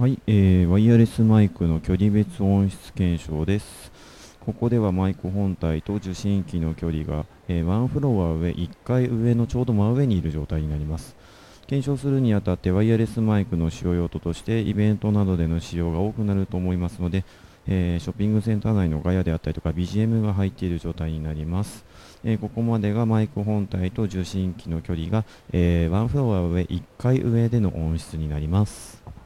はい、えー、ワイヤレスマイクの距離別音質検証です。ここではマイク本体と受信機の距離が、えー、1フロア上、1階上のちょうど真上にいる状態になります。検証するにあたってワイヤレスマイクの使用用途としてイベントなどでの使用が多くなると思いますので、えー、ショッピングセンター内のガヤであったりとか BGM が入っている状態になります。えー、ここまでがマイク本体と受信機の距離が、えー、1フロア上、1階上での音質になります。